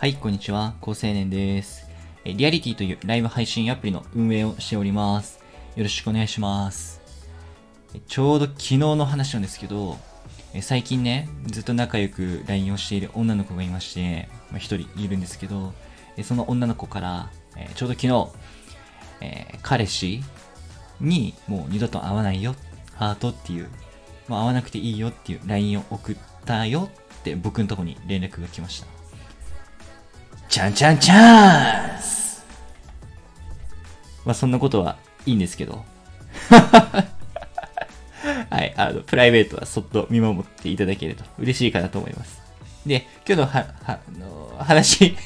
はい、こんにちは。高青年です。リアリティというライブ配信アプリの運営をしております。よろしくお願いします。ちょうど昨日の話なんですけど、え最近ね、ずっと仲良く LINE をしている女の子がいまして、まあ、人いるんですけど、えその女の子から、えちょうど昨日、えー彼氏にもう二度と会わないよ、ハートっていう、まあ、会わなくていいよっていう LINE を送ったよって僕のとこに連絡が来ました。チャンチャンチャンスまあそんなことはいいんですけど。はい、あの、プライベートはそっと見守っていただけると嬉しいかなと思います。で、今日のは、は、あの、話、ごめん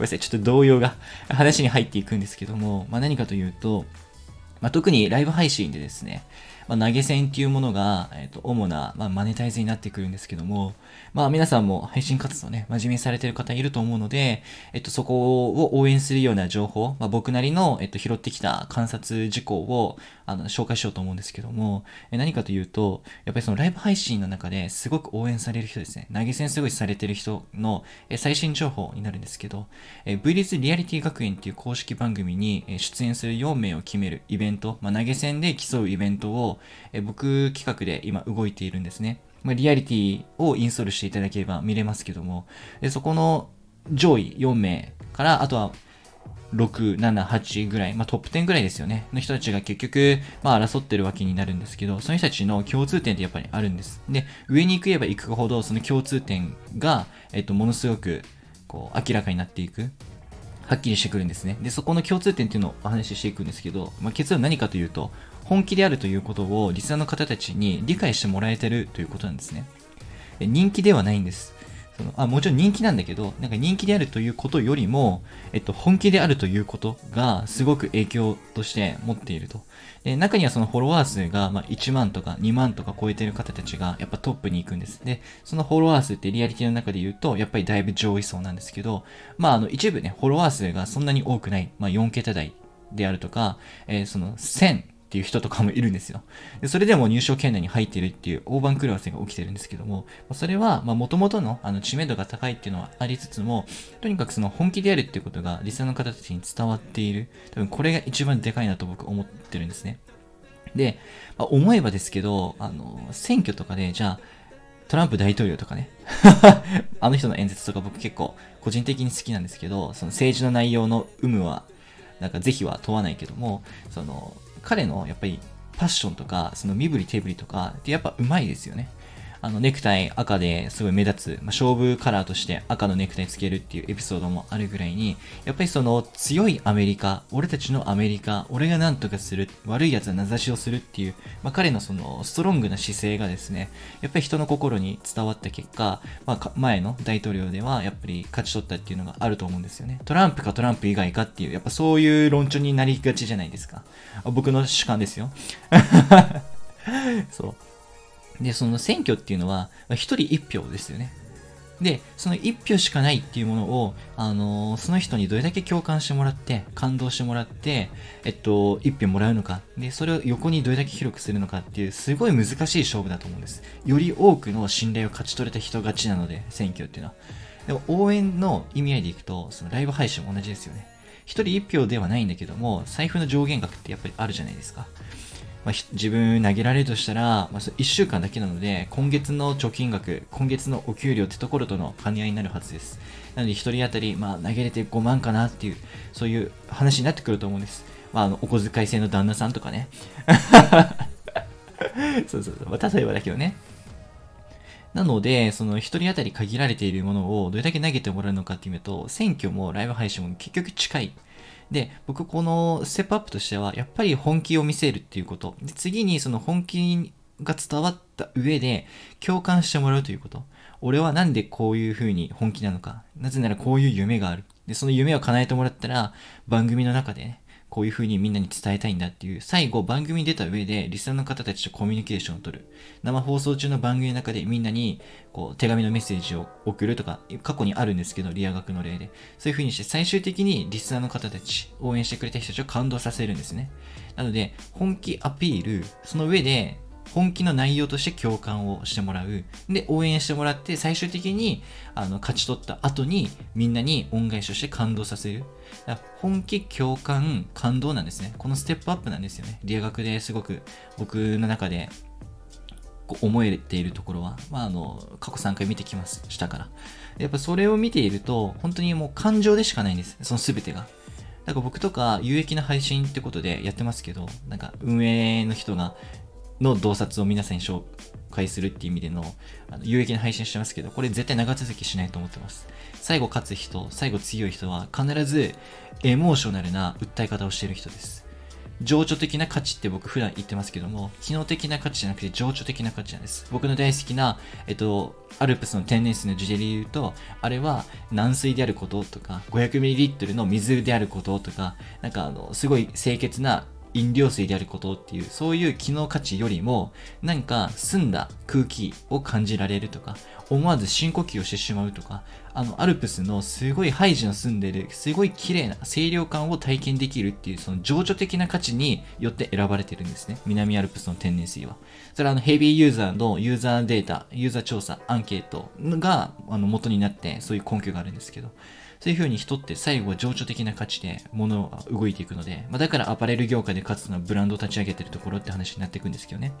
なさい、ちょっと動揺が話に入っていくんですけども、まあ何かというと、まあ、特にライブ配信でですね、まあ、投げ銭っていうものが、えっ、と、主な、まあ、マネタイズになってくるんですけども、まあ、皆さんも配信活動ね、真面目にされてる方いると思うので、えっと、そこを応援するような情報、まあ、僕なりの、えっと、拾ってきた観察事項を、あの、紹介しようと思うんですけども、え何かというと、やっぱりそのライブ配信の中ですごく応援される人ですね、投げ銭すごいされてる人の、え最新情報になるんですけど、え V リズリアリティ学園っていう公式番組に出演する4名を決めるイベント、まあ、投げ銭で競うイベントを、え僕企画で今動いているんですね。まあ、リアリティをインストールしていただければ見れますけども、でそこの上位4名から、あとは6、7、8ぐらい、まあ、トップ10ぐらいですよね、の人たちが結局、まあ、争ってるわけになるんですけど、その人たちの共通点ってやっぱりあるんです。で、上に行けば行くほど、その共通点が、えっと、ものすごく、こう、明らかになっていく。はっきりしてくるんですね。で、そこの共通点っていうのをお話ししていくんですけど、まあ、結論何かというと、本気であるということをリスナーの方たちに理解してもらえてるということなんですね。人気ではないんです。そのあもちろん人気なんだけど、なんか人気であるということよりも、えっと、本気であるということがすごく影響として持っていると。で中にはそのフォロワー数が、まあ、1万とか2万とか超えてる方たちがやっぱトップに行くんです。で、そのフォロワー数ってリアリティの中で言うと、やっぱりだいぶ上位層なんですけど、まあ、あの、一部ね、フォロワー数がそんなに多くない、まあ、4桁台であるとか、えーその1000っていう人とかもいるんですよ。でそれでも入賞圏内に入ってるっていう大番狂わせが起きてるんですけども、それは、まあ、元々のあの知名度が高いっていうのはありつつも、とにかくその本気でやるっていうことがリスナーの方たちに伝わっている。多分これが一番でかいなと僕思ってるんですね。で、まあ、思えばですけど、あの、選挙とかで、じゃあ、トランプ大統領とかね。あの人の演説とか僕結構個人的に好きなんですけど、その政治の内容の有無は、なんか是非は問わないけども、その、彼のやっぱりパッションとか、その身振り手振りとかってやっぱうまいですよね。あの、ネクタイ赤ですごい目立つ、まあ、勝負カラーとして赤のネクタイつけるっていうエピソードもあるぐらいに、やっぱりその強いアメリカ、俺たちのアメリカ、俺が何とかする、悪い奴は名指しをするっていう、まあ、彼のそのストロングな姿勢がですね、やっぱり人の心に伝わった結果、まあ、前の大統領ではやっぱり勝ち取ったっていうのがあると思うんですよね。トランプかトランプ以外かっていう、やっぱそういう論調になりがちじゃないですか。僕の主観ですよ。そう。で、その選挙っていうのは、一人一票ですよね。で、その一票しかないっていうものを、あのーその人にどれだけ共感してもらって、感動してもらって、えっと、一票もらうのか。で、それを横にどれだけ広くするのかっていう、すごい難しい勝負だと思うんです。より多くの信頼を勝ち取れた人勝ちなので、選挙っていうのは。でも、応援の意味合いでいくと、そのライブ配信も同じですよね。一人一票ではないんだけども、財布の上限額ってやっぱりあるじゃないですか。まあ、自分投げられるとしたら、まあ、1週間だけなので、今月の貯金額、今月のお給料ってところとの兼ね合いになるはずです。なので、1人当たり、まあ、投げれて5万かなっていう、そういう話になってくると思うんです。まあ、あの、お小遣い制の旦那さんとかね。そうそうそう。まあ、例えばだけどね。なので、その一人当たり限られているものをどれだけ投げてもらうのかっていうと、選挙もライブ配信も結局近い。で、僕このステップアップとしては、やっぱり本気を見せるっていうこと。で、次にその本気が伝わった上で、共感してもらうということ。俺はなんでこういう風に本気なのか。なぜならこういう夢がある。で、その夢を叶えてもらったら、番組の中でね、こういう風にみんなに伝えたいんだっていう、最後番組に出た上で、リスナーの方たちとコミュニケーションを取る。生放送中の番組の中でみんなに、こう、手紙のメッセージを送るとか、過去にあるんですけど、リア学の例で。そういう風にして、最終的にリスナーの方たち、応援してくれた人たちを感動させるんですね。なので、本気アピール、その上で、本気の内容として共感をしてもらう。で、応援してもらって、最終的に、あの、勝ち取った後に、みんなに恩返しをして感動させる。本気、共感、感動なんですね。このステップアップなんですよね。理学ですごく僕の中で思えているところは、まあ、あの、過去3回見てきましたから。やっぱそれを見ていると、本当にもう感情でしかないんです。その全てが。なんか僕とか有益な配信ってことでやってますけど、なんか運営の人が、の洞察を皆さんに紹介するっていう意味でのあの有益な配信してますけど、これ絶対長続きしないと思ってます。最後勝つ人、最後強い人は必ずエモーショナルな訴え方をしている人です。情緒的な価値って僕普段言ってますけども、機能的な価値じゃなくて情緒的な価値なんです。僕の大好きな、えっと、アルプスの天然水の事例で言うと、あれは軟水であることとか、500ml の水であることとか、なんかあの、すごい清潔な飲料水であることっていう、そういう機能価値よりも、何か澄んだ空気を感じられるとか、思わず深呼吸をしてしまうとか、あの、アルプスのすごいハイジの住んでる、すごい綺麗な清涼感を体験できるっていう、その情緒的な価値によって選ばれてるんですね。南アルプスの天然水は。それはあの、ヘビーユーザーのユーザーデータ、ユーザー調査、アンケートが、あの、元になって、そういう根拠があるんですけど、そういう風に人って最後は情緒的な価値で物が動いていくので、まあ、だからアパレル業界で勝つのはブランドを立ち上げてるところって話になっていくんですけどね。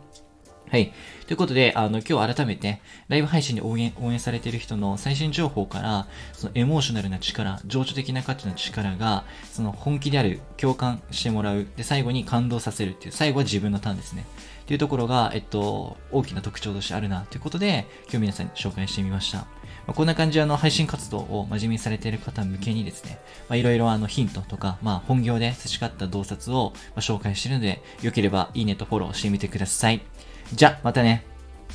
はい。ということで、あの、今日改めて、ライブ配信で応援、応援されている人の最新情報から、そのエモーショナルな力、情緒的な価値の力が、その本気である、共感してもらう、で、最後に感動させるっていう、最後は自分のターンですね。っていうところが、えっと、大きな特徴としてあるな、ということで、今日皆さんに紹介してみました。まあ、こんな感じであの配信活動を真面目にされている方向けにですね、まあ、いろいろあのヒントとか、まあ、本業で培った洞察を紹介しているので、よければいいねとフォローしてみてください。じゃ、またね。